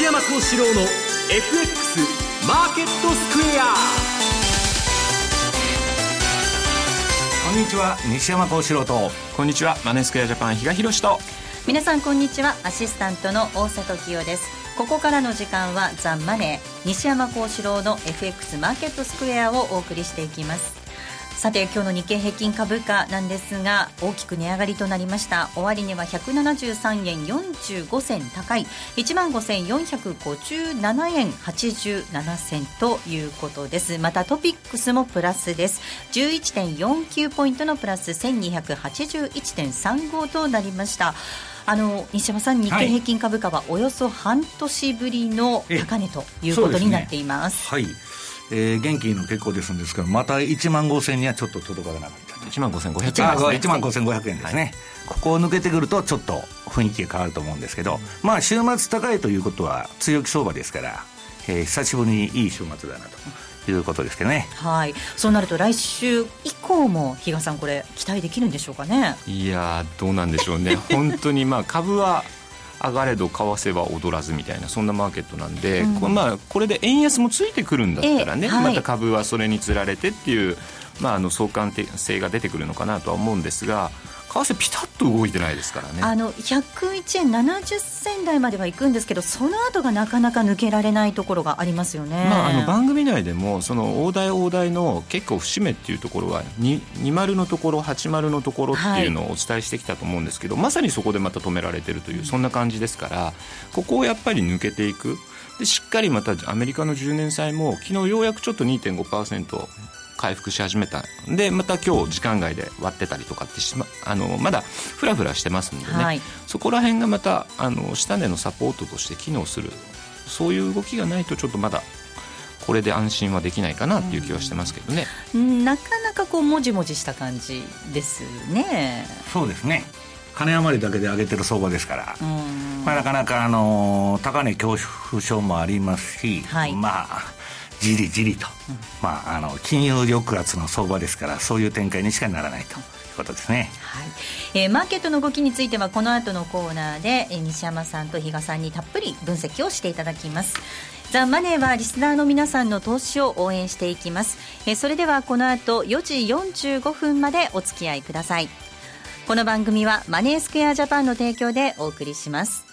西山幸四郎の FX マーケットスクエア。こんにちは西山幸四郎と。こんにちはマネースクエアジャパン比嘉宏と。皆さんこんにちはアシスタントの大里清です。ここからの時間はザンマネー西山幸四郎の FX マーケットスクエアをお送りしていきますさて今日の日経平均株価なんですが大きく値上がりとなりました。終値は173円45銭高い。1万5457円87銭ということです。またトピックスもプラスです。11.49ポイントのプラス1281.35となりました。あの西山さん、日経平均株価はおよそ半年ぶりの高値ということになっています。はいえー、元気の結構ですんですけど、また1万5000にはちょっと届かなかった。1万5500円ですね。1万5500円ですね、はい、ここを抜けてくると、ちょっと雰囲気が変わると思うんですけど、まあ、週末高いということは強気相場ですから、えー、久しぶりにいい週末だなと。いうことですけどね。はい。そうなると来週以降も比嘉さんこれ期待できるんでしょうかね？いやどうなんでしょうね。本当にまあ株は上がれど為替は踊らずみたいなそんなマーケットなんで、うん、これまあこれで円安もついてくるんだったらね、はい、また株はそれにつられてっていう、まあ、あの相関性が出てくるのかなとは思うんですが為替ピタッと動いてないですからね。あの101円70銭台までは行くんですけどその後がなかなか抜けられないところがありますよね、まあ、あの番組内でもその大台大台の結構節目っていうところは20のところ80のところっていうのをお伝えしてきたと思うんですけど、はい、まさにそこでまた止められてるというそんな感じですからここをやっぱり抜けていく。でしっかりまたアメリカの10年債も昨日ようやくちょっと2.5%回復し始めたでまた今日時間外で割ってたりとかってしまあのまだふらふらしてますんでね、はい、そこら辺がまたあの下値のサポートとして機能するそういう動きがないとちょっとまだこれで安心はできないかなっていう気はしてますけどね、うん、なかなかこうもじもじした感じですね。そうですね。金余りだけで上げてる相場ですから、まあ、なかなかあの高値恐怖症もありますし、はい、まあじりじりと、うん、まあ、あの金融抑圧の相場ですからそういう展開にしかならないと。いうことですね、はい。えー、マーケットの動きについてはこの後のコーナーで、えー、西山さんと比嘉さんにたっぷり分析をしていただきます。ザ・マネーはリスナーの皆さんの投資を応援していきます、えー、それではこの後4時45分までお付き合いください。この番組はマネースクエアジャパンの提供でお送りします。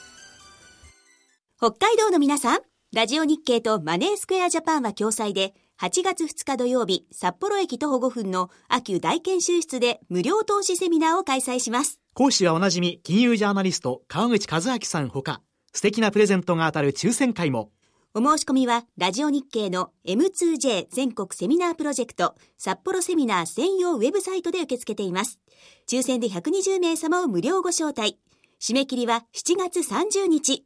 北海道の皆さんラジオ日経とマネースクエアジャパンは共催で、8月2日土曜日、札幌駅徒歩5分の秋大研修室で無料投資セミナーを開催します。講師はおなじみ、金融ジャーナリスト、川口和明さんほか、素敵なプレゼントが当たる抽選会も。お申し込みは、ラジオ日経の M2J 全国セミナープロジェクト、札幌セミナー専用ウェブサイトで受け付けています。抽選で120名様を無料ご招待。締め切りは7月30日。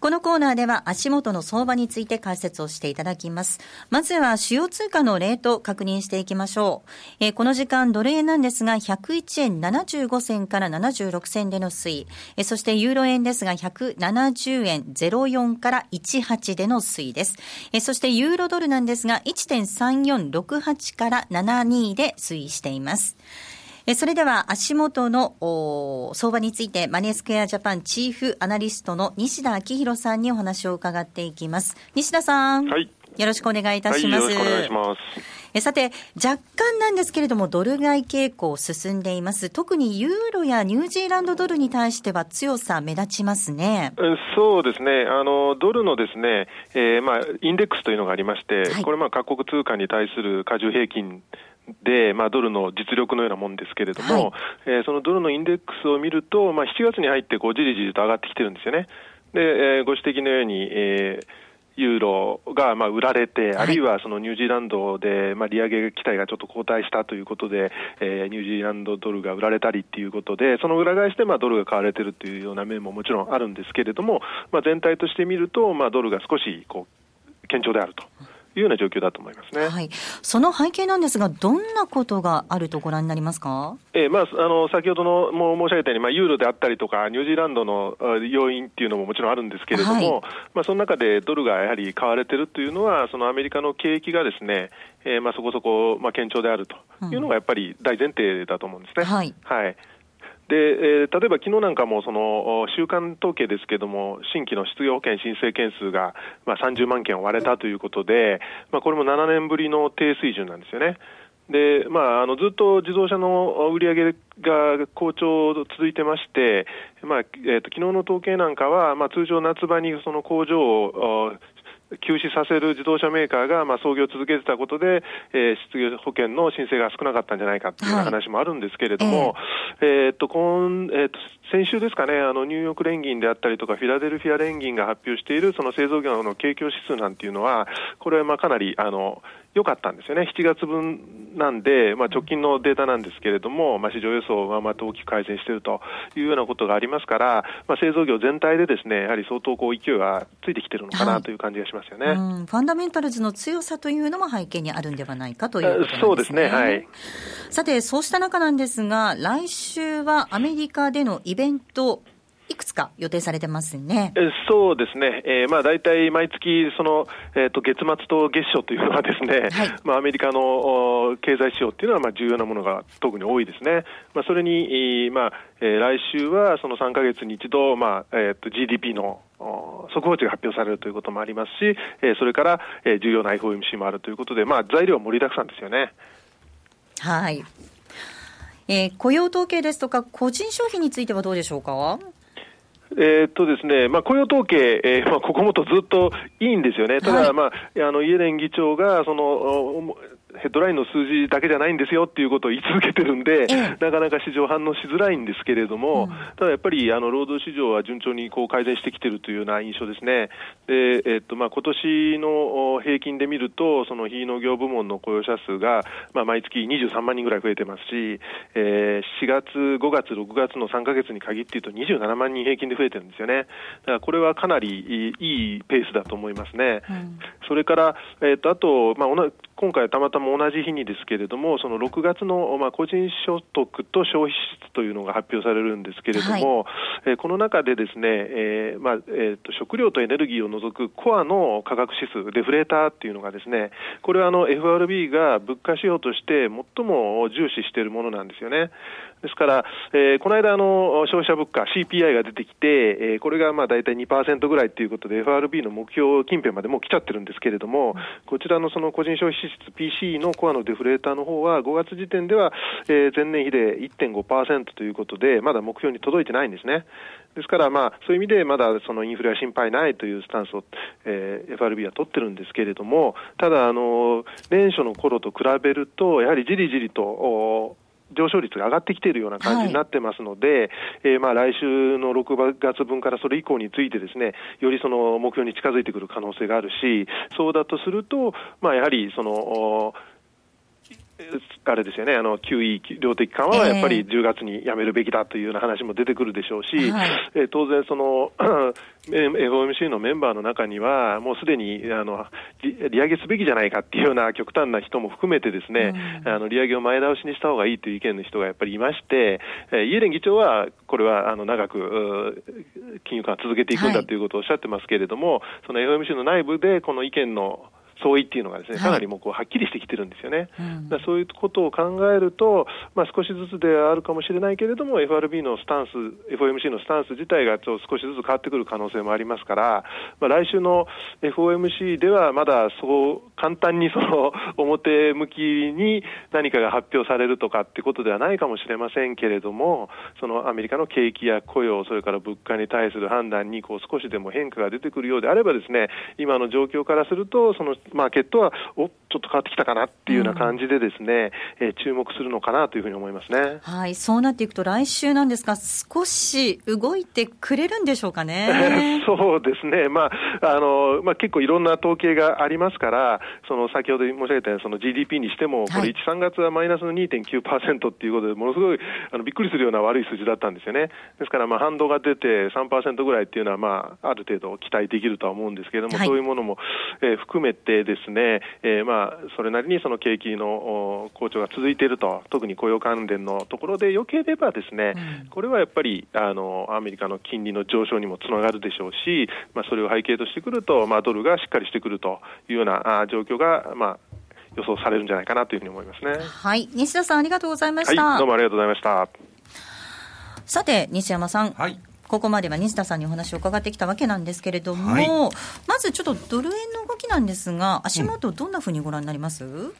このコーナーでは足元の相場について解説をしていただきます。まずは主要通貨のレート確認していきましょう。えー、この時間ドル円なんですが101円75銭から76銭での推移。えー、そしてユーロ円ですが170円04から18での推移です。えー、そしてユーロドルなんですが1.3468から72で推移しています。えそれでは足元の相場についてマネースクエアジャパンチーフアナリストの西田明宏さんにお話を伺っていきます。西田さん。はい。よろしくお願いいたします。はい、よろしくお願いします。えさて、若干なんですけれども、ドル買い傾向進んでいます。特にユーロやニュージーランドドルに対しては強さ目立ちますね。そうですね。あの、ドルのですね、えー、まあ、インデックスというのがありまして、はい、これまあ各国通貨に対する加重平均で、まあ、ドルの実力のようなもんですけれども、はい、えー、そのドルのインデックスを見ると、まあ、7月に入ってこうじりじりと上がってきてるんですよね。で、えー、ご指摘のように、えーユーロがまあ売られて、あるいはそのニュージーランドでまあ利上げ期待がちょっと後退したということで、えー、ニュージーランドドルが売られたりっていうことで、その裏返してまあドルが買われてるというような面ももちろんあるんですけれども、まあ、全体として見ると、まあ、ドルが少しこう堅調であると。いうような状況だと思いますね。はい。その背景なんですが、どんなことがあるとご覧になりますか？えー、まああの先ほどのも申し上げたように、まあユーロであったりとかニュージーランドの要因っていうのももちろんあるんですけれども、はい、まあその中でドルがやはり買われてるというのは、そのアメリカの景気がですね、えー、まあそこそこまあ堅調であるというのがやっぱり大前提だと思うんですね。はい。はい。で、えー、例えば昨日なんかもその週間統計ですけれども、新規の失業保険申請件数が、まあ、30万件を割れたということで、まあ、これも7年ぶりの低水準なんですよね。でまあ、あのずっと自動車の売り上げが好調続いてまして、まあえーと、昨日の統計なんかは、まあ、通常夏場にその工場を休止させる自動車メーカーがまあ創業を続けてたことで、えー、失業保険の申請が少なかったんじゃないかっていう話もあるんですけれども、はい、えー、っと今えー、っと先週ですかね、あのニューヨーク連銀であったりとか、フィラデルフィア連銀が発表しているその製造業の景況指数なんていうのは、これはまあかなりあの良かったんですよね、7月分なんで、まあ、直近のデータなんですけれども、まあ、市場予想はまた大きく改善しているというようなことがありますから、まあ、製造業全体でですねやはり相当こう勢いがついてきてるのかなという感じがしますよね、はい、ファンダメンタルズの強さというのも背景にあるんではないかということね。そうですね。はい。さて、そうした中なんですが、来週はアメリカでのイベント、いくつか予定されてますね。えそうですね。えー、まあ大体毎月そのえっ、ー、と月末と月初というのはですね、はい、まあアメリカの経済指標っていうのはまあ重要なものが特に多いですね。まあそれに、まあ、えー、来週はその3か月に一度まあえっ、ー、と GDP の速報値が発表されるということもありますし、えー、それから、えー、重要な FOMC もあるということで、まあ材料盛りだくさんですよね。はい。えー、雇用統計ですとか、個人消費についてはどうでしょうか？えー、っとですね、まあ、雇用統計、えーまあ、ここもとずっといいんですよね、ただ、まあ、あのイエレン議長がそのヘッドラインの数字だけじゃないんですよっていうことを言い続けてるんで、なかなか市場反応しづらいんですけれども、うん、ただやっぱりあの労働市場は順調にこう改善してきてるというような印象ですね。で、えっとまあ今年の平均で見ると、その非農業部門の雇用者数がまあ毎月23万人ぐらい増えてますし、えー、4月、5月、6月の3か月に限って言うと27万人平均で増えてるんですよね。だからこれはかなりいいペースだと思いますね。うん、それから、えっとあとまあ今回たまたま同じ日にですけれども、その6月の、まあ、個人所得と消費支出というのが発表されるんですけれども、はい、えー、この中でですね、えーまあえーと、食料とエネルギーを除くコアの価格指数、デフレーターっていうのがですね、これはあの FRB が物価指標として最も重視しているものなんですよね。ですから、えー、この間あの、消費者物価、CPI が出てきて、えー、これがまあ大体2%ぐらいということで、FRB の目標近辺までもう来ちゃってるんですけれども、こちらのその個人消費支出 PC のコアのデフレーターの方は、5月時点では、えー、前年比で1.5%ということで、まだ目標に届いてないんですね。ですから、まあ、そういう意味でまだそのインフレは心配ないというスタンスを、えー、FRB は取ってるんですけれども、ただ、あの年初の頃と比べると、やはりじりじりと上昇率が上がってきているような感じになってますので、はい、えー、まあ来週の6月分からそれ以降についてですね、よりその目標に近づいてくる可能性があるし、そうだとすると、まあやはりその、あれですよね、あの QE 量的緩和はやっぱり10月にやめるべきだというような話も出てくるでしょうし、えー、当然、その FOMC のメンバーの中には、もうすでにあの利上げすべきじゃないかっていうような極端な人も含めて、ですね、うん、あの利上げを前倒しにした方がいいという意見の人がやっぱりいまして、えイエレン議長は、これはあの長く金融緩和続けていくんだということをおっしゃってますけれども、はい、その FOMC の内部でこの意見の相違っていうのがですね、かなりもうこうはっきりしてきてるんですよね。はい、そういうことを考えると、まあ、少しずつではあるかもしれないけれども、FRB のスタンス、FOMC のスタンス自体がちょ少しずつ変わってくる可能性もありますから、まあ、来週の FOMC ではまだそう簡単にその 表向きに何かが発表されるとかってことではないかもしれませんけれども、そのアメリカの景気や雇用、それから物価に対する判断にこう少しでも変化が出てくるようであればですね、今の状況からすると、そのマーケットは、おちょっと変わってきたかなっていうような感じでですね、うん、えー、注目するのかなというふうに思いますね。はい、そうなっていくと来週なんですが、少し動いてくれるんでしょうかね。そうですね。まあ、あの、まあ結構いろんな統計がありますから、その先ほど申し上げたように、その GDP にしても、これ1、3月はマイナスの2.9%っていうことで、ものすごい、あの、びっくりするような悪い数字だったんですよね。ですから、まあ反動が出て3%ぐらいっていうのは、まあ、ある程度期待できるとは思うんですけれども、はい、そういうものも、えー、含めてですね、えー、まあ、それなりにその景気の好調が続いていると、特に雇用関連のところでよければですね、うん、これはやっぱりあのアメリカの金利の上昇にもつながるでしょうし、まあ、それを背景としてくると、まあ、ドルがしっかりしてくるというような状況が、まあ、予想されるんじゃないかなというふうに思いますね。はい。西田さん、ありがとうございました。はい、どうもありがとうございました。さて、西山さん。はい。ここまでは西田さんにお話を伺ってきたわけなんですけれども、はい、まずちょっとドル円の動きなんですが、足元、どんなふうにご覧になります、うん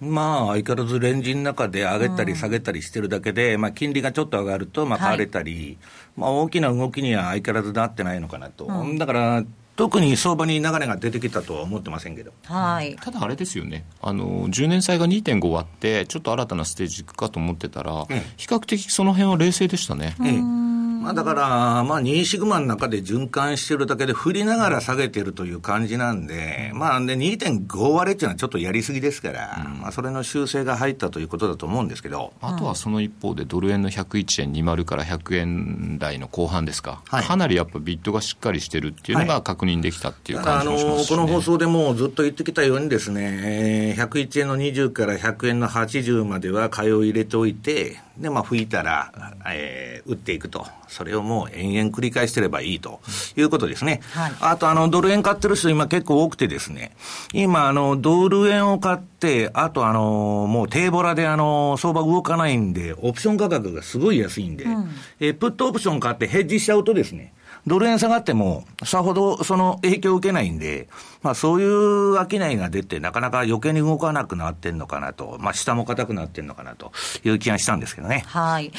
まあ、相変わらずレンジの中で上げたり下げたりしてるだけで、うん、まあ、金利がちょっと上がると、まあ、買われたり、はい、まあ、大きな動きには相変わらずなってないのかなと。うん、だから特に相場に流れが出てきたとは思ってませんけど、はい、ただあれですよね。あの、10年債が2.5割って、ちょっと新たなステージいくかと思ってたら、うん、比較的その辺は冷静でしたね。うんまあ、だから、まあ、2シグマの中で循環してるだけで、振りながら下げてるという感じなんで、まあ、で、2.5割っていうのはちょっとやりすぎですから、うん、まあ、それの修正が入ったということだと思うんですけど。あとはその一方で、ドル円の101円20から100円台の後半ですか、はい、かなりやっぱビットがしっかりしてるっていうのが確認できたっていう感じもします、ね。はい、あのこの放送でもずっと言ってきたようにですね、101円の20から100円の80までは買いを入れておいて、で、まあ、吹いたら、えー、打っていくと。それをもう延々繰り返してればいいと。いうことですね。はい、あと、あの、ドル円買ってる人今結構多くてですね、今、あの、ドル円を買って、あと、あの、もう低ボラで、あの、相場動かないんで、オプション価格がすごい安いんで、うん、えー、プットオプション買ってヘッジしちゃうとですね、ドル円下がっても、さほどその影響を受けないんで、まあそういう商いが出て、なかなか余計に動かなくなってんのかなと、まあ下も硬くなってんのかなという気がしたんですけどね。はい。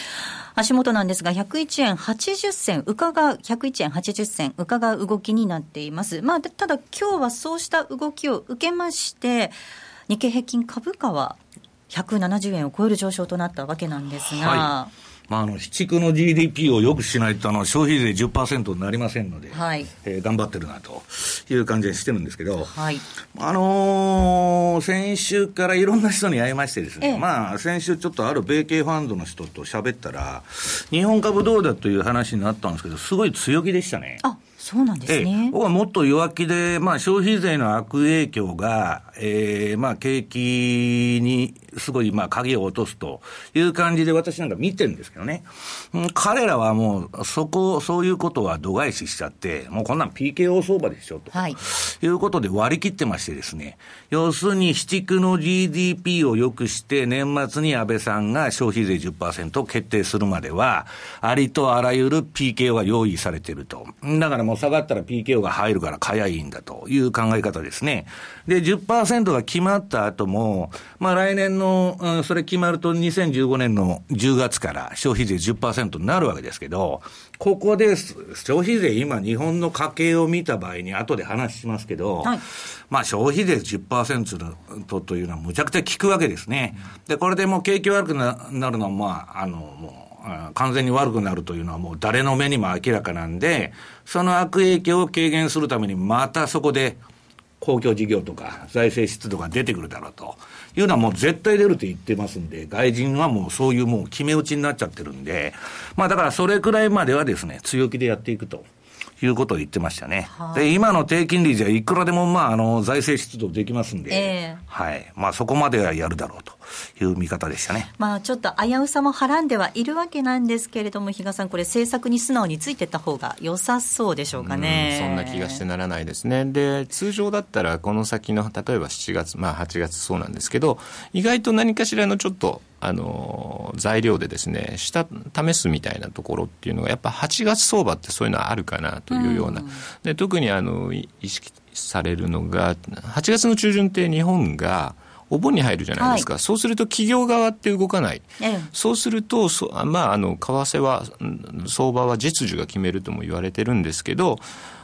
足元なんですが、101円80銭、伺う、101円80銭、伺う動きになっています。まあ、ただ今日はそうした動きを受けまして、日経平均株価は170円を超える上昇となったわけなんですが、はいまあ、あの、市地区の GDP を良くしないと、あの、消費税10%になりませんので、はい、えー、頑張ってるなという感じでしてるんですけど、はい、あのー、先週からいろんな人に会いましてですね、ええ、まあ、先週ちょっとある米系ファンドの人と喋ったら、日本株どうだという話になったんですけど、すごい強気でしたね。あそうなんですね。僕はもっと弱気で、まあ、消費税の悪影響が、えー、まあ、景気にすごい、まあ、鍵を落とすという感じで私なんか見てるんですけどね。うん、彼らはもう、そこ、そういうことは度外視しちゃって、もうこんなん PKO 相場でしょ、と、はい、いうことで割り切ってましてですね。要するに、市地区の GDP を良くして、年末に安倍さんが消費税10%を決定するまでは、ありとあらゆる PKO が用意されてると。だからもう下がったら PKO が入るから買やいいんだという考え方ですね。で、10%が決まった後も、まあ来年の、うん、それ決まると2015年の10月から消費税10%になるわけですけど、ここで消費税今日本の家計を見た場合に後で話しますけど、はい、まあ消費税10%というのはむちゃくちゃ効くわけですね。で、これでもう景気悪くなるのは、まあ、あの、もう、完全に悪くなるというのはもう誰の目にも明らかなんで、その悪影響を軽減するためにまたそこで公共事業とか財政出動が出てくるだろうというのはもう絶対出ると言ってますんで、外人はもうそういうもう決め打ちになっちゃってるんで、まあだからそれくらいまではですね、強気でやっていくと。いうことを言ってましたね。はい、で、今の低金利じゃいくらでも、まあ、あの、財政出動できますんで、えー、はい。まあ、そこまではやるだろうと。いう見方でしたね。まあ、ちょっと危うさもはらんではいるわけなんですけれども、比嘉さん、これ、政策に素直についていった方が良さそうでしょうかね。そんな気がしてならないですね。で、通常だったら、この先の、例えば7月、まあ8月そうなんですけど、意外と何かしらのちょっと、あの材料でですね下試すみたいなところっていうのがやっぱ8月相場ってそういうのはあるかなというような、うん、で特にあの意識されるのが8月の中旬って日本がお盆に入るじゃないですか、はい、そうすると企業側って動かない、ええ、そうするとそ、まあ、あの為替は、相場は実需が決めるとも言われてるんですけど、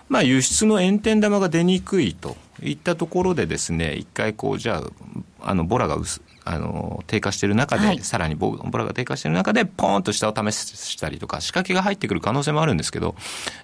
まあ、輸出の円天玉が出にくいといったところでですね一回こうじゃああのボラが薄あの低下している中で、はい、さらにボラが低下している中で、ポーンと下を試したりとか、仕掛けが入ってくる可能性もあるんですけど、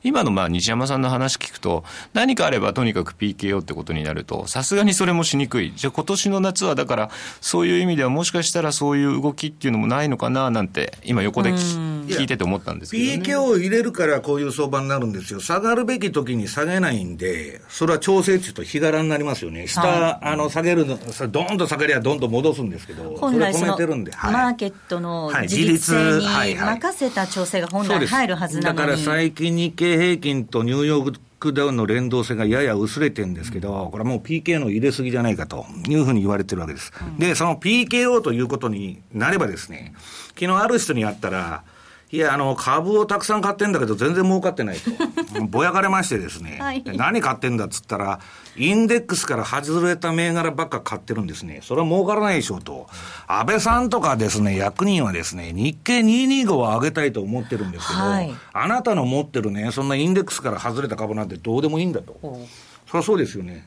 今のまあ西山さんの話聞くと、何かあればとにかく PKO ってことになると、さすがにそれもしにくい。じゃあ今年の夏はだから、そういう意味ではもしかしたらそういう動きっていうのもないのかななんて、今横で聞いてて思ったんですけど、ね、PKO を入れるからこういう相場になるんですよ。下がるべき時に下げないんで、それは調整値と日柄になりますよね。下、はい、あの下げるの、どんと下げりゃどんと戻すんですけど、本来そのマーケットの自律性に任せた調整が本来入るはずなのに、だから最近日経平均とニューヨークダウンの連動性がやや薄れてるんですけど、これはもう PK の入れすぎじゃないかというふうに言われてるわけです。で、その PKO ということになればですね、昨日ある人に会ったら、いや、あの、株をたくさん買ってんだけど、全然儲かってないと。ぼやかれましてですね。はい、何買ってんだっつったら、インデックスから外れた銘柄ばっか買ってるんですね。それは儲からないでしょうと。安倍さんとかですね、役人はですね、日経225を上げたいと思ってるんですけど、はい、あなたの持ってるね、そんなインデックスから外れた株なんてどうでもいいんだと。そりゃそうですよね。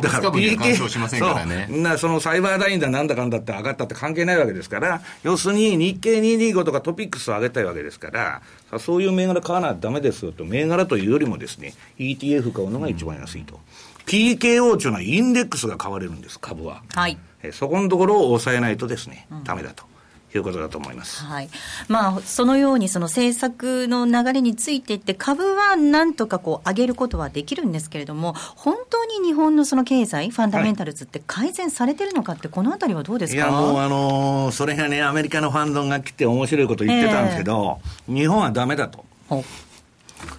だから PK、しませんからね。なそのサイバーラインだなんだかんだって上がったって関係ないわけですから、要するに日経225とかトピックスを上げたいわけですから、そういう銘柄買わないとだめですよと、銘柄というよりもですね、ETF 買うのが一番安いと。うん、PKO というのはインデックスが買われるんです、株は。はい。そこのところを抑えないとですね、だめだと。いうことだと思います。はい。まあ、そのようにその政策の流れについていって、株はなんとかこう上げることはできるんですけれども、本当に日本のその経済、ファンダメンタルズって改善されてるのかって、このあたりはどうですか、いや、もうあのー、それがね、アメリカのファンドが来て面白いこと言ってたんですけど、えー、日本はだめだと。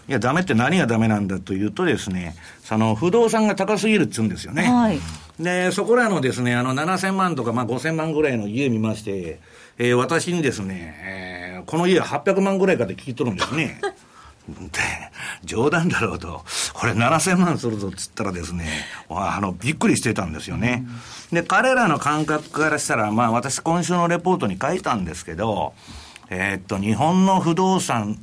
いや、だめって何がだめなんだというとですね、その不動産が高すぎるっつうんですよね。はい、で、そこらのですね、あの7000万とか、まあ、5000万ぐらいの家見まして、えー、私にですね、えー、この家は800万ぐらいかって聞いとるんですね。で、冗談だろうと、これ7000万するぞっつったらですね、あの、びっくりしてたんですよね。で、彼らの感覚からしたら、まあ私今週のレポートに書いたんですけど、えー、っと、日本の不動産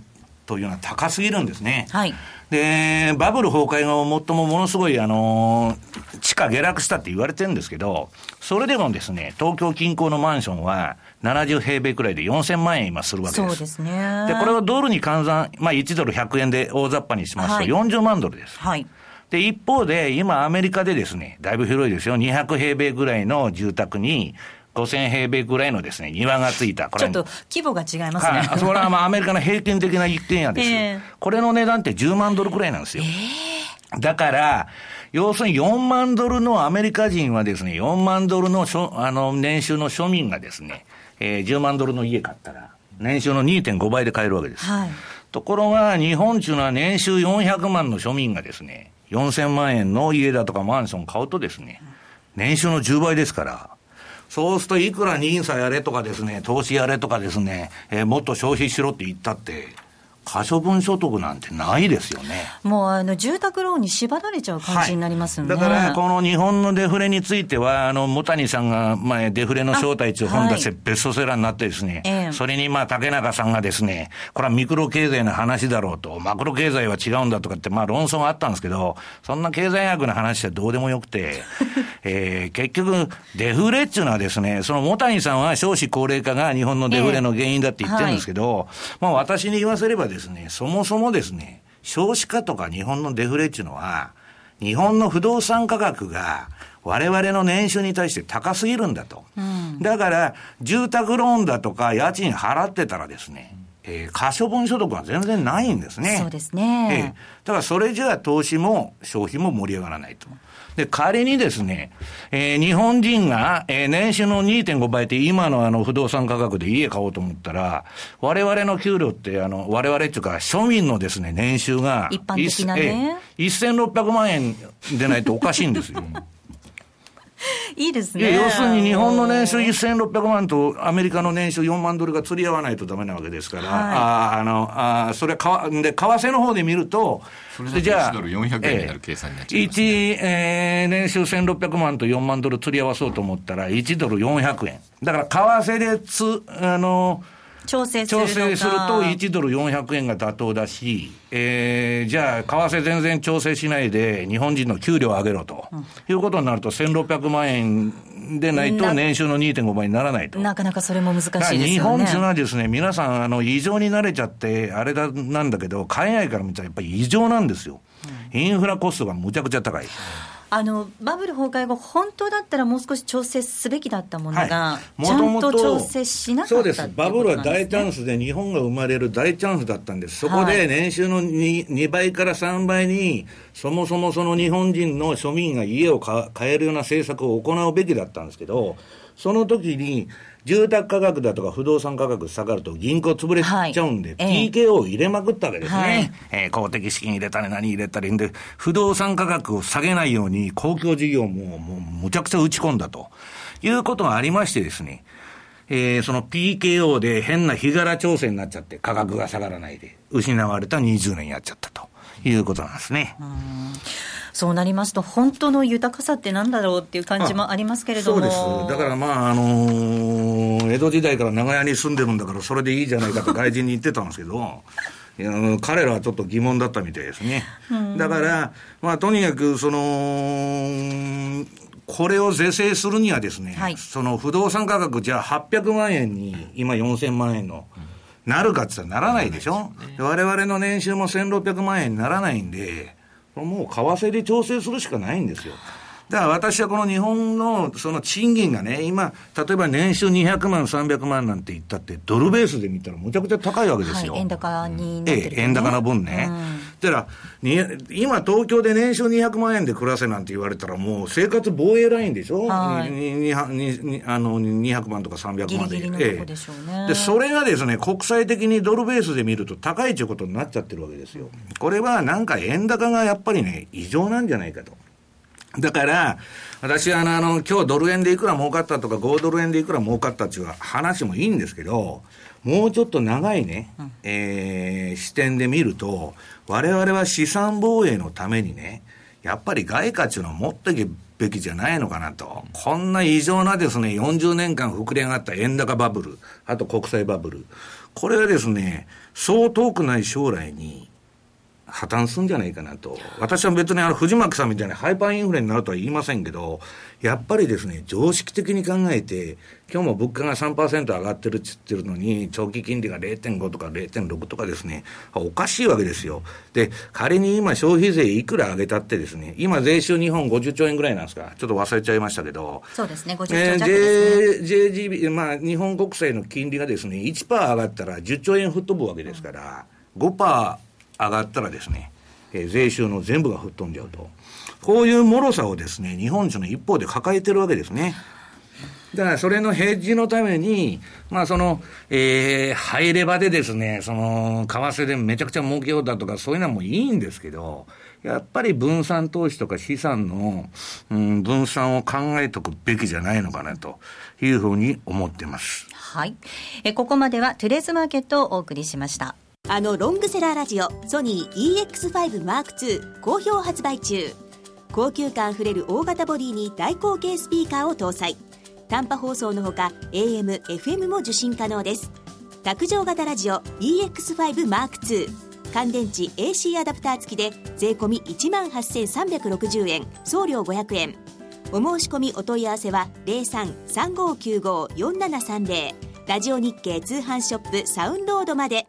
というのは高すぎるんですね。はい。で、バブル崩壊後、最もものすごい、あの、地価下落したって言われてるんですけど、それでもですね、東京近郊のマンションは、70平米くらいで4000万円今するわけです。そうですね。で、これをドルに換算、まあ1ドル100円で大雑把にしますと40万ドルです。はい。で、一方で、今アメリカでですね、だいぶ広いですよ。200平米ぐらいの住宅に、5000平米ぐらいのですね、庭がついた。これちょっと規模が違いますね。はい、それはまあアメリカの平均的な一軒家です。えー、これの値段って10万ドルくらいなんですよ。えー、だから、要するに4万ドルのアメリカ人はですね、4万ドルのあの年収の庶民がですね、えー、10万ドルの家買ったら、年収の2.5倍で買えるわけです。はい、ところが、日本っていうのは年収400万の庶民がですね、4000万円の家だとかマンション買うとですね、年収の10倍ですから、そうするといくら NISA やれとかですね、投資やれとかですね、えー、もっと消費しろって言ったって、可処分所得なんてないですよね。もうあの住宅ローンに縛られちゃう感じになりますよね、はい、だからこの日本のデフレについては、あの、も谷さんが前デフレの正体という本出してベストセラーになってですね、はい、それにまあ竹中さんがですね、これはミクロ経済の話だろうと、マクロ経済は違うんだとかってまあ論争があったんですけど、そんな経済学の話はどうでもよくて、えー、結局デフレっていうのはですね、そのも谷さんは少子高齢化が日本のデフレの原因だって言ってるんですけど、えーはい、まあ私に言わせればですね、そもそもですね、少子化とか日本のデフレっていうのは、日本の不動産価格が我々の年収に対して高すぎるんだと。うん、だから、住宅ローンだとか家賃払ってたらですね、えー、可処分所得は全然ないんですね。そうですね。えー、だからそれじゃあ投資も消費も盛り上がらないと。で、仮にですね、えー、日本人が、えー、年収の2.5倍って今のあの不動産価格で家買おうと思ったら、我々の給料って、あの、我々っていうか庶民のですね、年収が、一般的なね。えー、1600万円でないとおかしいんですよ。いいですね。要するに日本の年収1600万とアメリカの年収4万ドルが釣り合わないとダメなわけですから、はい、ああのあそれかで為替の方で見ると、じゃあ1ドル400円になる計算になっちゃいます、ね、1、えー、年収1600万と4万ドル釣り合わそうと思ったら、1ドル400円。だから為替でつ、あの、調整すると1ドル400円が妥当だし、えー、じゃあ、為替全然調整しないで、日本人の給料を上げろと、うん、いうことになると、1600万円でないと、年収の2.5倍にならないと。なかなかそれも難しいですよね。日本人はですね、皆さん、あの、異常に慣れちゃって、あれだ、なんだけど、海外から見たらやっぱり異常なんですよ。うん、インフラコストがむちゃくちゃ高い。あのバブル崩壊後、本当だったらもう少し調整すべきだったものが、はい、ちゃんと調整しなかったそうです、バブルは大チャンスで、日本が生まれる大チャンスだったんです、そこで年収の 2, 2倍から3倍に、そもそもその日本人の庶民が家を買えるような政策を行うべきだったんですけど、その時に、住宅価格だとか不動産価格下がると銀行潰れちゃうんで、はい、PKO を入れまくったわけですね。はい、えー、公的資金入れたり何入れたりで、不動産価格を下げないように公共事業ももうむちゃくちゃ打ち込んだと。いうことがありましてですね、えー、その PKO で変な日柄調整になっちゃって価格が下がらないで失われた20年やっちゃったということなんですね。そうなりますと、本当の豊かさってなんだろうっていう感じもありますけれども。そうです。だからまあ、あのー、江戸時代から長屋に住んでるんだから、それでいいじゃないかと外人に言ってたんですけど、彼らはちょっと疑問だったみたいですね。だから、まあ、とにかく、その、これを是正するにはですね、はい、その不動産価格、じゃあ800万円に、今4000万円の、なるかって言ったらならないでしょ、うわれわれの年収も1600万円にならないんで、もう為替で調整するしかないんですよ。だから私はこの日本のその賃金がね、今、例えば年収200万、300万なんて言ったって、ドルベースで見たらむちゃくちゃ高いわけですよ。はい、円高にね、ええ、円高の分ね。うん、だから今、東京で年収200万円で暮らせなんて言われたら、もう生活防衛ラインでしょ、はい、あの200万とか300万で。ギリギリでね、ええ、で、それがですね、国際的にドルベースで見ると高いということになっちゃってるわけですよ。これはなんか円高がやっぱりね、異常なんじゃないかと。だから、私はあの、今日ドル円でいくら儲かったとか、5ドル円でいくら儲かったっていう話もいいんですけど、もうちょっと長いね、うん、えー、視点で見ると、我々は資産防衛のためにね、やっぱり外貨っていうのを持っていくべきじゃないのかなと。こんな異常なですね、40年間膨れ上がった円高バブル、あと国際バブル。これはですね、そう遠くない将来に、破綻するんじゃないかなと。私は別にあの藤巻さんみたいなハイパーインフレになるとは言いませんけど、やっぱりですね、常識的に考えて、今日も物価が3%上がってるって言ってるのに、長期金利が0.5とか0.6とかですね、おかしいわけですよ。で、仮に今消費税いくら上げたってですね、今税収日本50兆円ぐらいなんですか、ちょっと忘れちゃいましたけど、そうですね、50兆弱ですね。J、JGB、まあ日本国債の金利がですね、1%上がったら10兆円吹っ飛ぶわけですから、5%上がったらですね、えー、税収の全部が吹っ飛んじゃうと。こういう脆さをですね、日本人の一方で抱えてるわけですね。だからそれのヘッジのために、まあその、えー、入れ場でですね、その、為替でめちゃくちゃ儲けようだとかそういうのもいいんですけど、やっぱり分散投資とか資産の、うん、分散を考えておくべきじゃないのかなというふうに思ってます。はい。え、ここまではトゥレーズマーケットをお送りしました。あのロングセラーラジオソニー EX5M2 好評発売中。高級感あふれる大型ボディに大口径スピーカーを搭載。短波放送のほか AM、FM も受信可能です。卓上型ラジオ EX5M2 乾電池 AC アダプター付きで税込1万8360円。送料500円。お申し込みお問い合わせは0335954730ラジオ日経通販ショップサウンロードまで。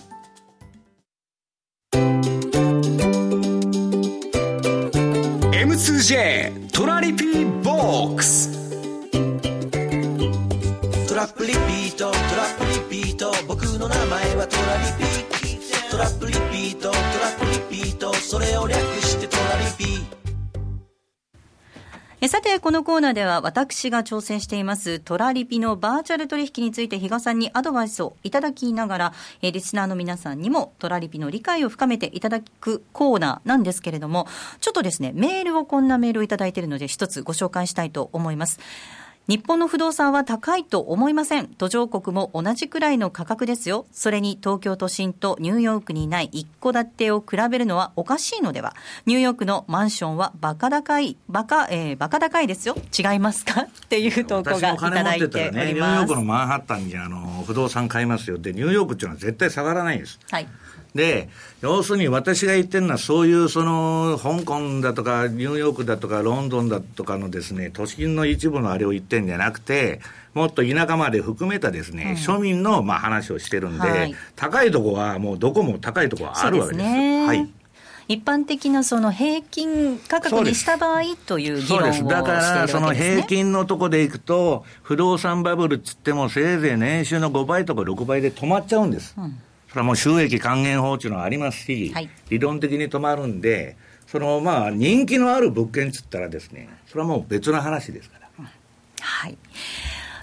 M2J トラリピーボックス。トラップリピートトラップリピート。僕の名前はトラリピトラップリピートトラップリピート。それを略してトラリピさて、このコーナーでは私が挑戦していますトラリピのバーチャル取引について比嘉さんにアドバイスをいただきながら、えリスナーの皆さんにもトラリピの理解を深めていただくコーナーなんですけれども、ちょっとですね、メールをこんなメールをいただいているので一つご紹介したいと思います。日本の不動産は高いと思いません。途上国も同じくらいの価格ですよ。それに東京都心とニューヨークにない一戸建てを比べるのはおかしいのでは。ニューヨークのマンションはバカ高い、バカ、えー、バカ高いですよ。違いますか？っていう投稿がいただいております。ね、ニューヨークのマンハッタンにあの不動産買いますよ。で、ニューヨークっていうのは絶対下がらないんです。はい。で、要するに私が言ってるのは、そういうその香港だとか、ニューヨークだとか、ロンドンだとかのですね、都心の一部のあれを言ってるんじゃなくて、もっと田舎まで含めたですね、うん、庶民のまあ話をしてるんで、はい、高いとこはもうどこも高いとこはあるわけです。ですね、はい。一般的なその平均価格にした場合という議論をしているだからその平均のとこでいくと、不動産バブルっつっても、せいぜい年収の5倍とか6倍で止まっちゃうんです。うんそれはもう収益還元法っていうのはありますし、はい、理論的に止まるんで、そのまあ人気のある物件っつったらですね、それはもう別の話ですから。はい。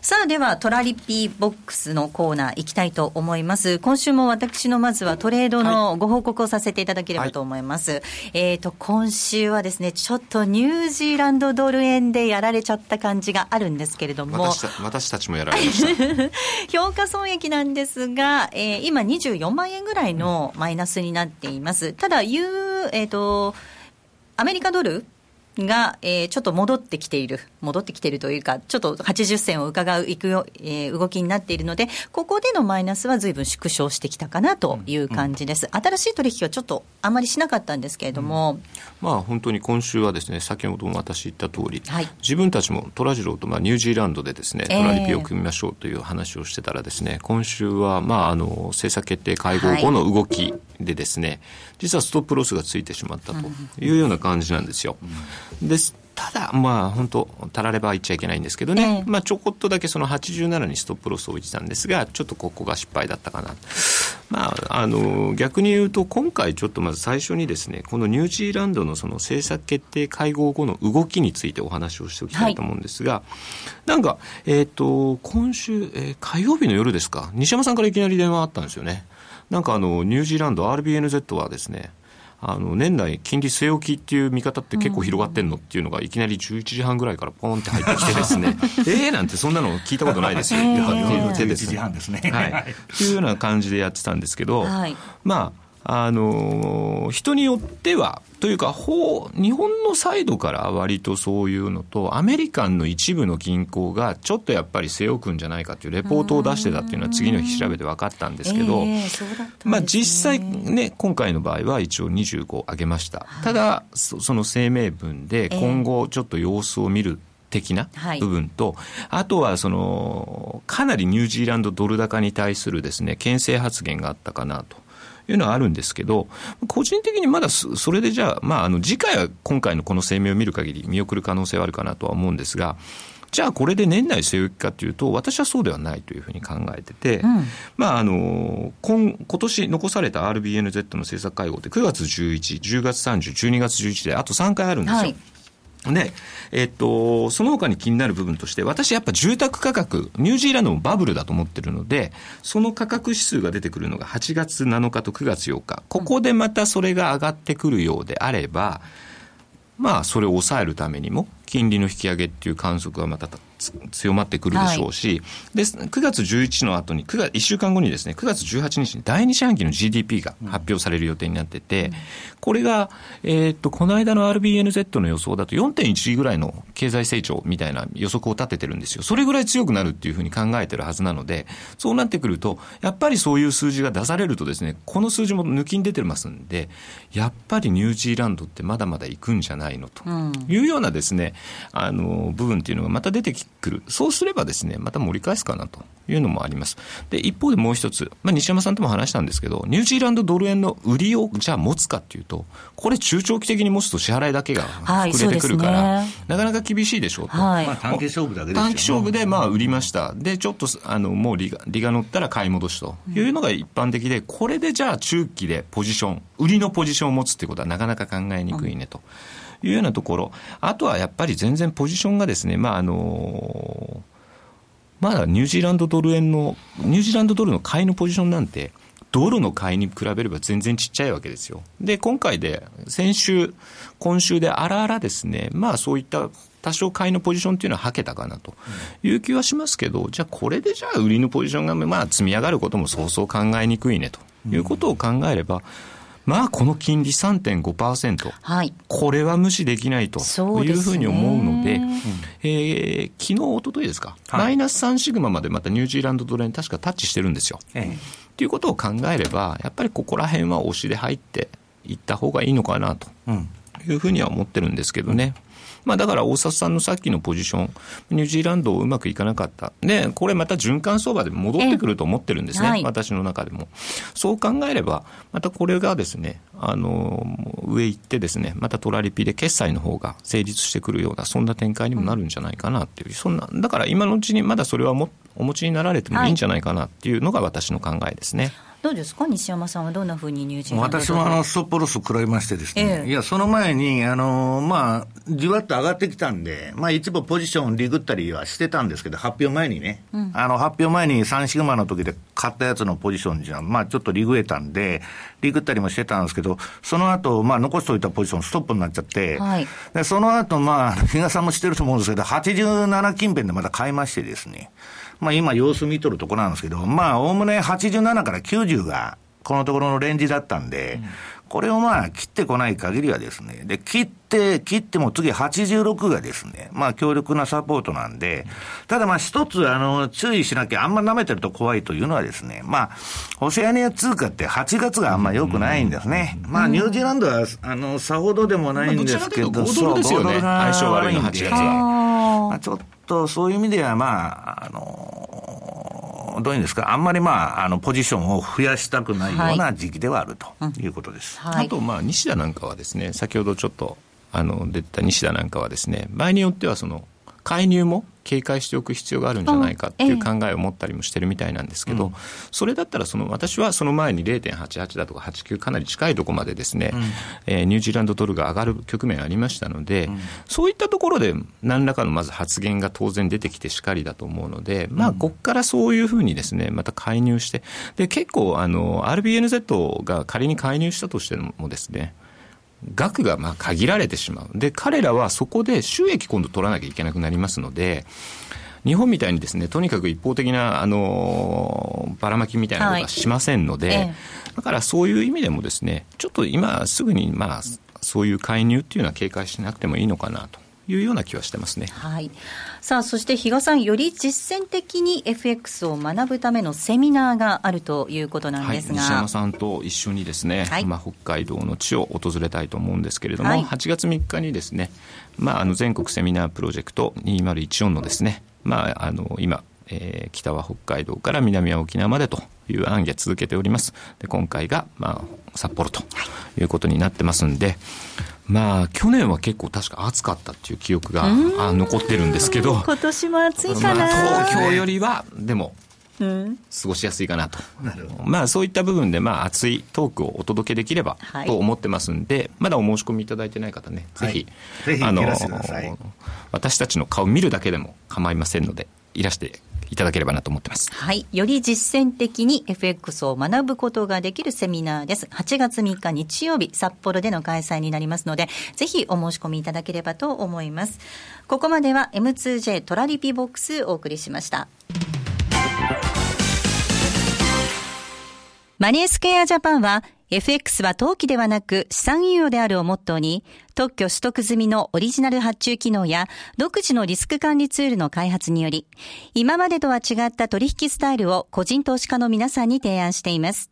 さあではトラリピーボックスのコーナー行きたいと思います。今週も私のまずはトレードのご報告をさせていただければと思います。はい、えっ、ー、と、今週はですね、ちょっとニュージーランドドル円でやられちゃった感じがあるんですけれども。私私たちもやられました。評価損益なんですが、えー、今24万円ぐらいのマイナスになっています。ただ、いう、えっ、ー、と、アメリカドルが、えー、ちょっと戻ってきている、戻ってきているというか、ちょっと80銭を伺ういくよ、えー、動きになっているので、ここでのマイナスはずいぶん縮小してきたかなという感じです、うんうん、新しい取引はちょっとあまりしなかったんですけれども、うん、まあ、本当に今週はですね、先ほども私言った通り、はい、自分たちもトラジローとまあニュージーランドでですね、トラリピを組みましょうという話をしてたらですね、えー、今週はまああの政策決定会合後の動きでですね、はい、実はストップロスがついてしまったというような感じなんですよ。ですただ、まあ、本当、たられば言っちゃいけないんですけどね、えー、まあ、ちょこっとだけその87にストップロスを置いてたんですが、ちょっとここが失敗だったかな。まあ、あの、逆に言うと、今回ちょっとまず最初にですね、このニュージーランドのその政策決定会合後の動きについてお話をしておきたいと思うんですが、はい、なんか、えっ、ー、と、今週、えー、火曜日の夜ですか、西山さんからいきなり電話あったんですよね。なんかあの、ニュージーランド RBNZ はですね、あの年内金利据え置きっていう見方って結構広がってんのっていうのがいきなり11時半ぐらいからポンって入ってきてですね ええなんてそんなの聞いたことないですよって言ってですね。はい。っていうような感じでやってたんですけど、はい、まああの人によっては、というか、日本のサイドから割とそういうのと、アメリカンの一部の銀行がちょっとやっぱり背負くんじゃないかというレポートを出してたっていうのは、次の日調べて分かったんですけど、まあ、実際ね、今回の場合は一応25上げました。ただ、その声明文で今後ちょっと様子を見る的な部分と、はい、あとはそのかなりニュージーランドドル高に対するですね牽制発言があったかなと。いうのはあるんですけど、個人的にまだそれでじゃあ、まあ、あの次回は今回のこの声明を見る限り見送る可能性はあるかなとは思うんですが、じゃあこれで年内据え置きかというと、私はそうではないというふうに考えてて、うん、まああの今今年残された RBNZ の政策会合って9月11、10月30、12月11であと3回あるんですよ。はいで、えっと、その他に気になる部分として、私やっぱ住宅価格、ニュージーランドもバブルだと思ってるので、その価格指数が出てくるのが8月7日と9月8日。ここでまたそれが上がってくるようであれば、まあ、それを抑えるためにも、金利の引き上げっていう観測はまた強まってくるでしょうし、はい、で9月11の後に9月1週間後にですね9月18日に第2四半期の GDP が発表される予定になってて、うん、これが、えー、っとこの間の RBNZ の予想だと4.1ぐらいの経済成長みたいな予測を立ててるんですよ。それぐらい強くなるっていうふうに考えてるはずなのでそうなってくるとやっぱりそういう数字が出されるとですねこの数字も抜きに出てますんでやっぱりニュージーランドってまだまだ行くんじゃないのというようなですねあの部分っていうのがまた出てきくる。そうすればですね、また盛り返すかなというのもあります。で、一方でもう一つ、まあ、西山さんとも話したんですけど、ニュージーランドドル円の売りをじゃあ持つかっていうと、これ中長期的に持つと支払いだけが膨れてくるから、はいね、なかなか厳しいでしょうと。はい、まあ、短期勝負だけです短期勝負でまあ売りました。で、ちょっと、あの、もう利が、利が乗ったら買い戻しというのが一般的で、これでじゃあ中期でポジション、売りのポジションを持つっていうことはなかなか考えにくいねと。いうようなところ、あとはやっぱり全然ポジションがですね、まああのまだニュージーランドドル円の、ニュージーランドドルの買いのポジションなんて、ドルの買いに比べれば全然ちっちゃいわけですよ。で、今回で、先週、今週であらあらですね、まあそういった多少買いのポジションっていうのははけたかなと。いう気はしますけど、じゃあこれでじゃあ売りのポジションがまあ積み上がることもそうそう考えにくいねと。いうことを考えれば、まあ、この金利3.5%、はい、これは無視できないというふうに思うので、でね、えー、昨日一昨日ですか、はい、マイナス3シグマまでまたニュージーランドドル円、確かタッチしてるんですよ。と、え。えいうことを考えれば、やっぱりここら辺は押しで入っていった方がいいのかなというふうには思ってるんですけどね。うんまあ、だから大里さんのさっきのポジション、ニュージーランドうまくいかなかった。で、これまた循環相場で戻ってくると思ってるんですね、はい、私の中でも。そう考えれば、またこれがですね、あの、上行ってですね、またトラリピで決済の方が成立してくるような、そんな展開にもなるんじゃないかなっていう、そんな、だから今のうちにまだそれはもお持ちになられてもいいんじゃないかなっていうのが私の考えですね。はいどうですか、西山さんはどんなふうにニュージーランド私もあのストップロス食らいましてですね、ええ、いや、その前に、あのまあ、じわっと上がってきたんで、まあ、一部ポジションリグったりはしてたんですけど、発表前にね、うん、あの発表前に3シグマの時で買ったやつのポジションじゃ、まあ、ちょっとリグえたんで、リグったりもしてたんですけど、その後、まあ、残しておいたポジション、ストップになっちゃって、はい、でその後、まあ、比嘉さんも知ってると思うんですけど、87近辺でまた買いましてですね、まあ、今様子見とるところなんですけど、まあ、おおむね87から90が、このところのレンジだったんで、これをまあ切ってこない限りはですね、で、切って、切っても次86がですね、まあ強力なサポートなんで、ただまあ一つあの注意しなきゃあんま舐めてると怖いというのはですね、まあ、オセアニア通貨って8月があんま良くないんですね。まあニュージーランドはあの、さほどでもないんですけど、そう、5ドルが相性悪いの8月は。まあちょっとそういう意味ではまあ、あのどういうんですか、あんまりまあ、あの、ポジションを増やしたくないような時期ではあるということです。はい、あと、まあ、西田なんかはですね、先ほどちょっと、あの、出た西田なんかはですね、場合によってはその、介入も警戒しておく必要があるんじゃないかっていう考えを持ったりもしてるみたいなんですけど、それだったらその私はその前に0.88だとか89かなり近いところまでですね、えニュージーランドドルが上がる局面ありましたので、そういったところで何らかのまず発言が当然出てきてしかりだと思うので、まあここからそういうふうにですねまた介入してで結構あの RBNZ が仮に介入したとしてもですね額がまあ限られてしまう。で、彼らはそこで収益今度取らなきゃいけなくなりますので、日本みたいにですね、とにかく一方的な、あの、ばらまきみたいなことはしませんので、はいだからそういう意味でもですね、ちょっと今すぐに、まあ、そういう介入っていうのは警戒しなくてもいいのかなと。いうような気はしてますね。はい。さあ、そして比嘉さん、より実践的に FX を学ぶためのセミナーがあるということなんですが、はい、西山さんと一緒にですね、はい、まあ、北海道の地を訪れたいと思うんですけれども、はい、8月3日にですね、まあ、あの全国セミナープロジェクト2014のですね、まあ、あの今、えー、北は北海道から南は沖縄までという案が続けております。で今回が、まあ、札幌とい。うことになってますんで、まあ、去年は結構確か暑かったっていう記憶があ残ってるんですけど、今年も暑いかな、まあ、東京よりは、でも、過ごしやすいかなと。まあそういった部分でまあ熱いトークをお届けできればと思ってますんで、まだお申し込みいただいてない方ね、ぜひ、あの私たちの顔見るだけでも構いませんので、いらしていただければなと思ってます。はい。より実践的に FX を学ぶことができるセミナーです。8月3日日曜日、札幌での開催になりますので、ぜひお申し込みいただければと思います。ここまでは M2J トラリピボックスお送りしました。マネースケアジャパンは FX は投機ではなく資産運用であるをモットーに、特許取得済みのオリジナル発注機能や独自のリスク管理ツールの開発により、今までとは違った取引スタイルを個人投資家の皆さんに提案しています。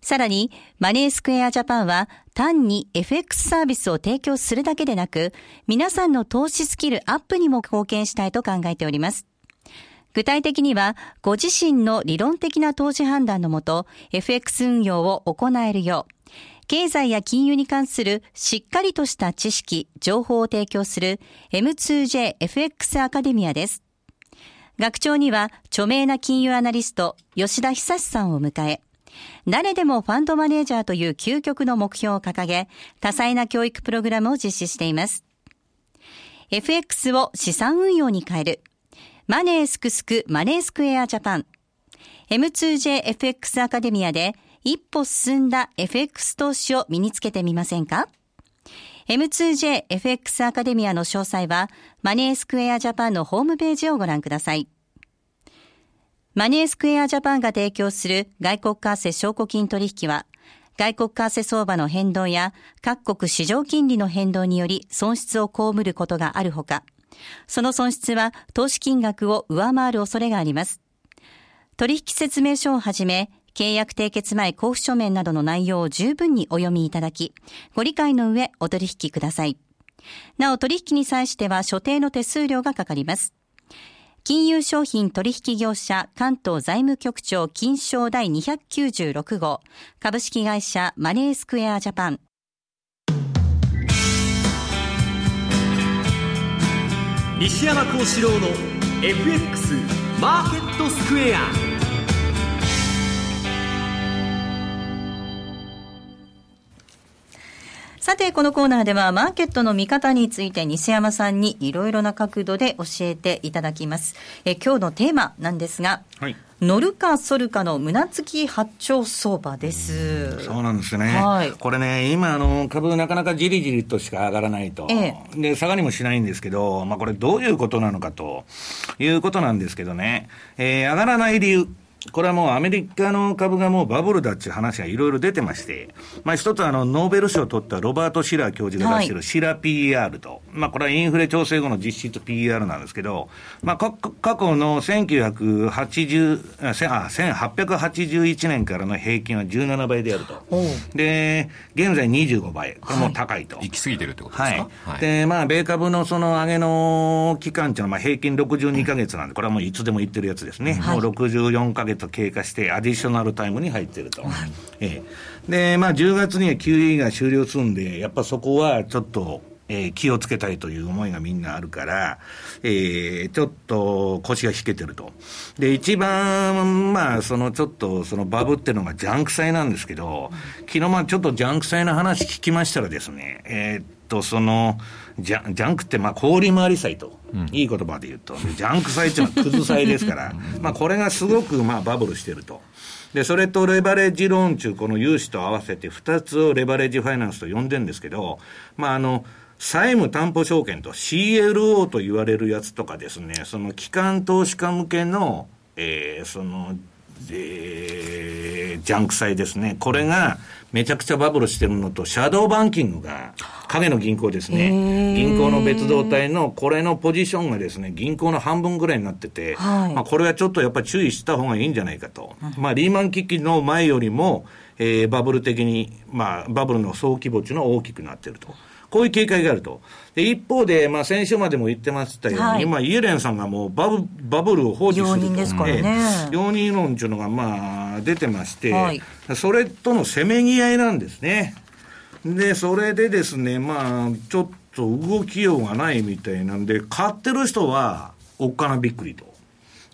さらに、マネースクエアジャパンは単に FX サービスを提供するだけでなく、皆さんの投資スキルアップにも貢献したいと考えております。具体的には、ご自身の理論的な投資判断のもと、FX 運用を行えるよう、経済や金融に関するしっかりとした知識、情報を提供する M2JFX アカデミアです。学長には著名な金融アナリスト吉田久さんを迎え、誰でもファンドマネージャーという究極の目標を掲げ、多彩な教育プログラムを実施しています。FX を資産運用に変える。マネースクスクマネースクエアジャパン。M2JFX アカデミアで一歩進んだ FX 投資を身につけてみませんか？M2JFX アカデミアの詳細はマネースクエアジャパンのホームページをご覧ください。マネースクエアジャパンが提供する外国為替証拠金取引は、外国為替相場の変動や各国市場金利の変動により損失を被ることがあるほか、その損失は投資金額を上回る恐れがあります。取引説明書をはじめ、契約締結前交付書面などの内容を十分にお読みいただき、ご理解の上お取引ください。なお取引に際しては所定の手数料がかかります。金融商品取引業者関東財務局長金賞第296号株式会社マネースクエアジャパン西山幸四郎の FX マーケットスクエア。さて、このコーナーではマーケットの見方について西山さんにいろいろな角度で教えていただきます。え今日のテーマなんですが、はい、乗るか反るかの胸付き八丁相場です。そうなんですね。はい、これね、今あの株なかなかじりじりとしか上がらないと。ええ、で、下がりもしないんですけど、まあこれどういうことなのかということなんですけどね、えー、上がらない理由。これはもうアメリカの株がもうバブルだっていう話がいろいろ出てまして、まあ一つあの、ノーベル賞を取ったロバート・シラー教授が出してるシラ PR と、はい、まあこれはインフレ調整後の実質 PR なんですけど、まあ過去の1980、あ、1881年からの平均は17倍であると。で、現在25倍。これも高いと。はい、行き過ぎてるってことですか？はい。で、まあ米株のその上げの期間っていうのはまあ平均62か月なんで、これはもういつでも言ってるやつですね。はい、もう64か月月経過して、アディショナルタイムに入ってると。はい、ええ、で、まあ、10月には QE が終了するんで、やっぱそこはちょっと、えー、気をつけたいという思いがみんなあるから、えー、ちょっと腰が引けてると。で、一番、まあ、そのちょっと、そのバブってのがジャンク債なんですけど、昨日まあちょっとジャンク債の話聞きましたらですね、えー、っと、その、ジャジャンクってまあ高利回り債と、うん、いい言葉で言うと、ジャンク債っていうのはクズ債ですから、まあこれがすごくまあバブルしてると。で、それとレバレッジローンちゅう、この融資と合わせて2つをレバレッジファイナンスと呼んでるんですけど、まああの、債務担保証券と CLO と言われるやつとかですね、その機関投資家向けの、えー、その、えー、ジャンク債ですね。これがめちゃくちゃバブルしてるのと、シャドーバンキングが、影の銀行ですね。銀行の別動体の、これのポジションがですね、銀行の半分ぐらいになってて、はい、まあこれはちょっとやっぱり注意した方がいいんじゃないかと。まあリーマン危機の前よりも、えー、バブル的に、まあバブルの総規模っていうのは大きくなってると。こういう警戒があると。で、一方で、まあ、先週までも言ってましたように、はい、今、イエレンさんがもうバブバブルを放置すると。容認ですからね。容認論っていうのが、まあ、出てまして、はい、それとのせめぎ合いなんですね。で、それでですね、まあ、ちょっと動きようがないみたいなんで、買ってる人は、おっかなびっくりと。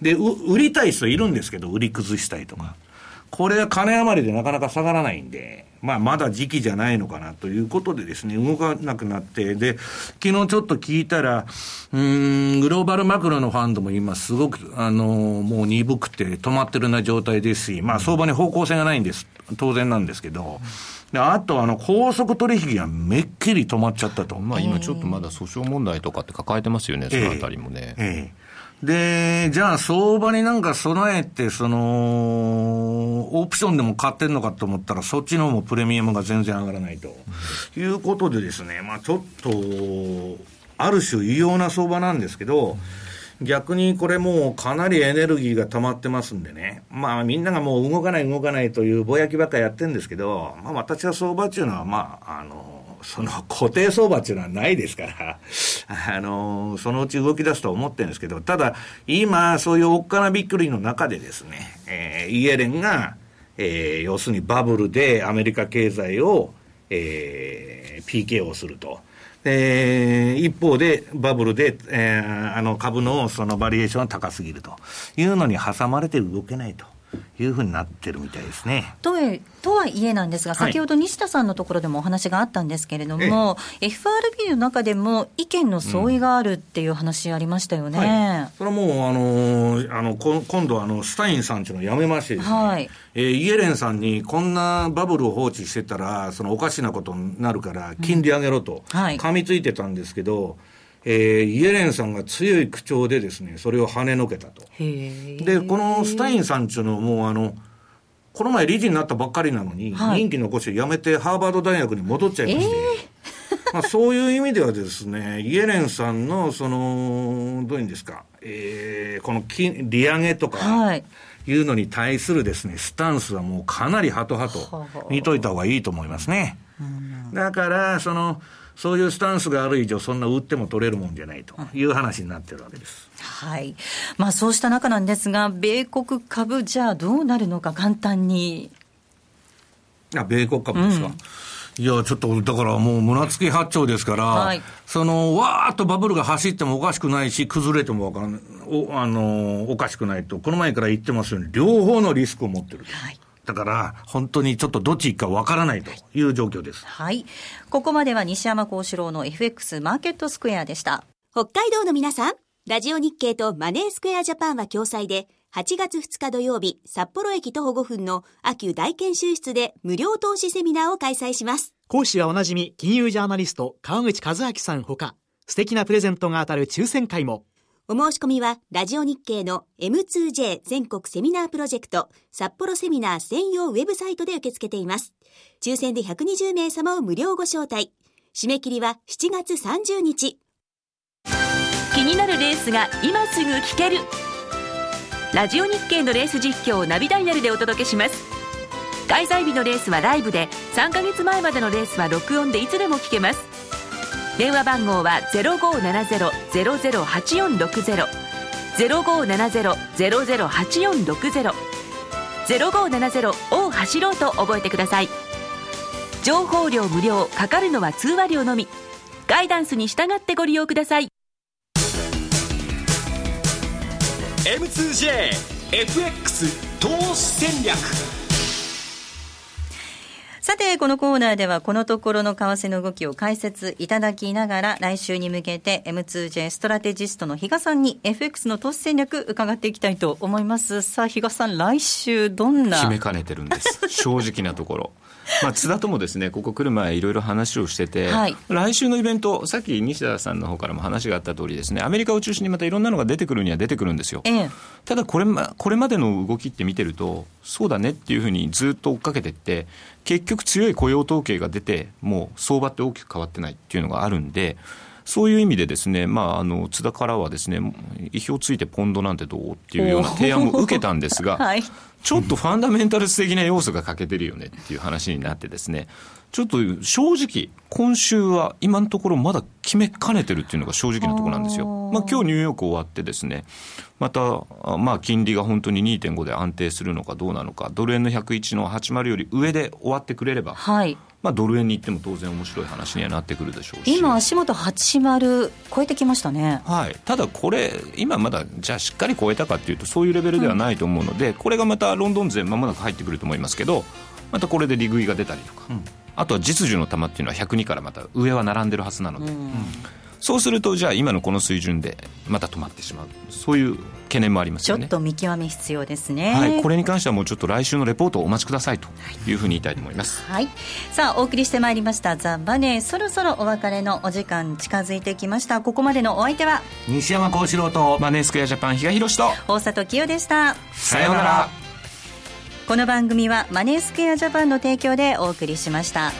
で、売りたい人いるんですけど、売り崩したいとか。これは金余りでなかなか下がらないんで、まあ、まだ時期じゃないのかなということでですね、動かなくなって、で、昨日ちょっと聞いたら、うん、グローバルマクロのファンドも今すごく、あの、もう鈍くて止まってるような状態ですし、まあ、相場に方向性がないんです。当然なんですけど、であと、あの、高速取引がめっきり止まっちゃったと。まあ、今ちょっとまだ訴訟問題とかって抱えてますよね、そのあたりもね。えええで、じゃあ相場になんか備えて、その、オプションでも買ってんのかと思ったら、そっちの方もプレミアムが全然上がらないと。いうことでですね、まあちょっと、ある種異様な相場なんですけど、逆にこれもうかなりエネルギーが溜まってますんでね、まあみんながもう動かない動かないというぼやきばっかやってるんですけど、まあ私は相場っていうのはまあ、あの、その固定相場っていうのはないですから、あの、そのうち動き出すと思ってるんですけど、ただ今そういうおっかなびっくりの中でですね、えー、イエレンが、えー、要するにバブルでアメリカ経済を、えー、PK をすると。えー、一方で、バブルで、えー、あの株のそのバリエーションが高すぎるというのに挟まれて動けないと。いうふうになってるみたいですね。ととはいえなんですが、先ほど西田さんのところでもお話があったんですけれども、FRB の中でも意見の相違があるっていう話ありましたよね。うんはい、それはもう、あのあの今度あの、スタインさんっていうのをやめましてですね、はい、えー、イエレンさんにこんなバブルを放置してたら、そのおかしなことになるから、金利上げろと、噛みついてたんですけど、えー、イエレンさんが強い口調でですね、それを跳ねのけたと。で、このスタインさんっていうのはもうあの、この前理事になったばっかりなのに、はい、任期残して辞めてハーバード大学に戻っちゃいまして、えー、まあそういう意味ではですね、イエレンさんの、その、どういうんですか、えー、この金利上げとか、はい。いうのに対するですね、スタンスはもうかなりハトハト見といた方がいいと思いますね。だから、その、そういうスタンスがある以上、そんな売っても取れるもんじゃないという話になってるわけです。はい。まあそうした中なんですが、米国株じゃあどうなるのか簡単に。あ、米国株ですか？うんいや、ちょっと、だからもう胸付き八丁ですから、はい、その、わーっとバブルが走ってもおかしくないし、崩れてもわからない、お、あの、おかしくないと、この前から言ってますように、両方のリスクを持ってる。はいだから、本当にちょっとどっち行くかわからないという状況です。はい。ここまでは西山幸四郎の FX マーケットスクエアでした。北海道の皆さん、ラジオ日経とマネースクエアジャパンは共催で、8月2日土曜日、札幌駅徒歩5分の秋大研修室で無料投資セミナーを開催します。講師はおなじみ、金融ジャーナリスト、川口和明さんほか、素敵なプレゼントが当たる抽選会も。お申し込みは、ラジオ日経の M2J 全国セミナープロジェクト札幌セミナー専用ウェブサイトで受け付けています。抽選で120名様を無料ご招待。締め切りは7月30日。気になるレースが今すぐ聞ける。ラジオ日経のレース実況をナビダイヤルでお届けします。開催日のレースはライブで、3ヶ月前までのレースは録音でいつでも聞けます。電話番号は0570-008460 0570-008460 0570を走ろうと覚えてください。情報量無料かかるのは通話料のみ。ガイダンスに従ってご利用ください。M2JFX 投資戦略。さて、このコーナーではこのところの為替の動きを解説いただきながら、来週に向けて M2J ストラテジストの比嘉さんに FX の投資戦略伺っていきたいと思います。さあ、比嘉さん、来週どんな決めかねてるんです。正直なところ。まあ、津田ともですね、ここ来る前、いろいろ話をしてて、はい、来週のイベント、さっき西田さんの方からも話があった通りですね、アメリカを中心にまたいろんなのが出てくるには出てくるんですよ。ええ、ただこれ、これまでの動きって見てると、そうだねっていうふうにずっと追っかけてって、結局強い雇用統計が出て、もう相場って大きく変わってないっていうのがあるんで、そういう意味でですね、まあ、あの津田からはですね意表をついてポンドなんてどうっていうような提案も受けたんですが、はい、ちょっとファンダメンタルス的な要素が欠けてるよねっていう話になってですね、ちょっと正直、今週は今のところまだ決めかねてるっていうのが正直なところなんですよ。まあ今日ニューヨーク終わってですね、また、まあ金利が本当に2.5で安定するのかどうなのか、ドル円の101の80より上で終わってくれれば、はい、まあ、ドル円に行っても当然面白い話にはなってくるでしょうし。今、足元80超えてきましたね、はい、ただこれ、今まだじゃあしっかり超えたかっていうと、そういうレベルではないと思うので、うん、これがまたロンドン勢、まもなく入ってくると思いますけど、またこれで利食いが出たりとか、うん、あとは実需の玉っていうのは102からまた上は並んでるはずなので。うんそうすると、じゃあ、今のこの水準でまた止まってしまう、そういう懸念もありますよね。ちょっと見極め必要ですね、はい、これに関してはもうちょっと来週のレポートをお待ちくださいというふうに言いたいと思います、はい、さあお送りしてまいりました「ザ・バネー」そろそろお別れのお時間近づいてきました。ここまでのお相手は？西山幸四郎とマネースクエアジャパン比嘉宏と。大里清でした。さようなら。この番組はマネースクエアジャパンの提供でお送りしました。